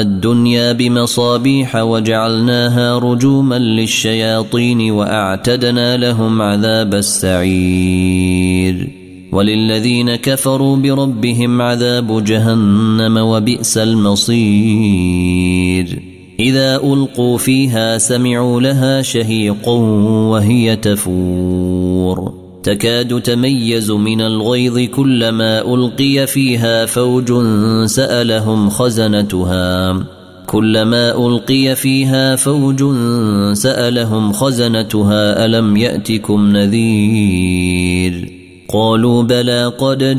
الدنيا بمصابيح وجعلناها رجوما للشياطين وأعتدنا لهم عذاب السعير. وللذين كفروا بربهم عذاب جهنم وبئس المصير. إذا ألقوا فيها سمعوا لها شهيقا وهي تفور. تكاد تميز من الغيظ كلما ألقي فيها فوج سألهم خزنتها. كلما ألقي فيها فوج سألهم خزنتها ألم يأتكم نذير؟ قالوا بلى قد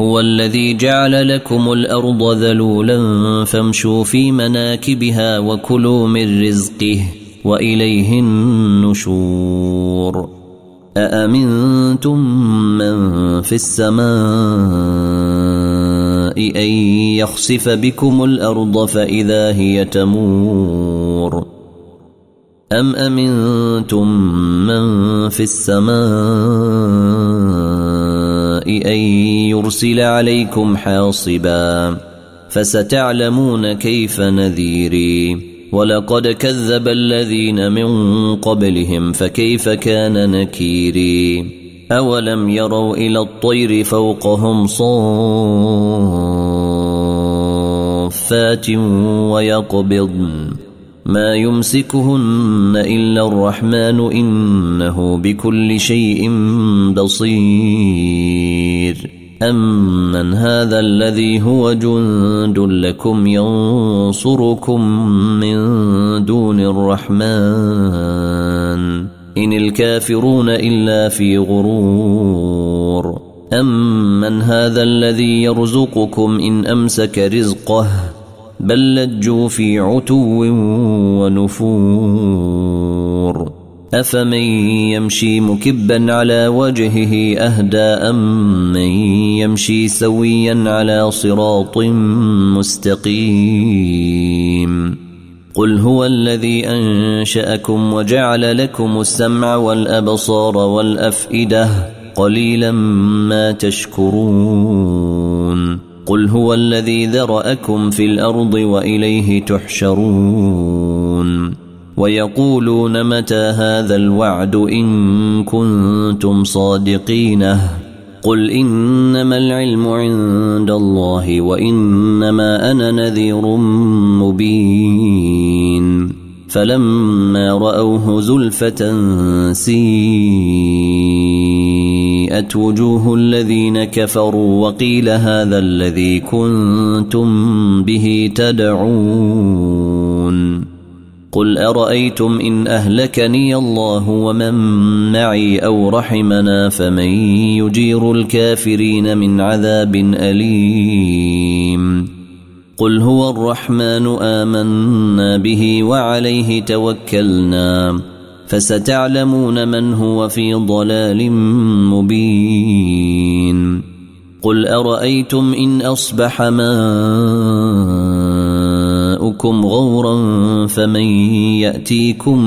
هو الذي جعل لكم الأرض ذلولا فامشوا في مناكبها وكلوا من رزقه وإليه النشور. أأمنتم من في السماء أن يخسف بكم الأرض فإذا هي تمور؟ أم أمنتم من في السماء أن يرسل عليكم حاصبا فستعلمون كيف نذيري ولقد كذب الذين من قبلهم فكيف كان نكيري أولم يروا إلى الطير فوقهم صافات ويقبضن؟ ما يمسكهن إلا الرحمن إنه بكل شيء بصير. أمن هذا الذي هو جند لكم ينصركم من دون الرحمن. إن الكافرون إلا في غرور. أمن هذا الذي يرزقكم إن أمسك رزقه. بل لجوا في عتو ونفور. أفمن يمشي مكبا على وجهه أهدى أم من يمشي سويا على صراط مستقيم. قل هو الذي أنشأكم وجعل لكم السمع والأبصار والأفئدة قليلا ما تشكرون. قل هو الذي ذرأكم في الأرض وإليه تحشرون ويقولون متى هذا الوعد إن كنتم صادقينه قل إنما العلم عند الله وإنما أنا نذير مبين فلما رأوه زلفة سيئت وجوه الذين كفروا وقيل هذا الذي كنتم به تدعون قل أرأيتم إن أهلكني الله ومن معي أو رحمنا فمن يجير الكافرين من عذاب أليم قل هو الرحمن آمنا به وعليه توكلنا فستعلمون من هو في ضلال مبين. قل أرأيتم إن أصبح ماؤكم غورا فمن يأتيكم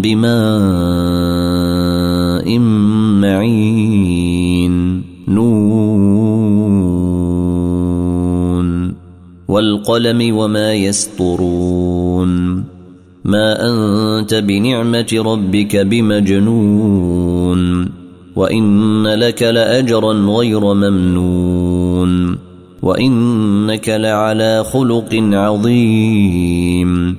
بماء معين. نون. والقلم وما يسطرون. ما أنت بنعمة ربك بمجنون وإن لك لأجرا غير ممنون وإنك لعلى خلق عظيم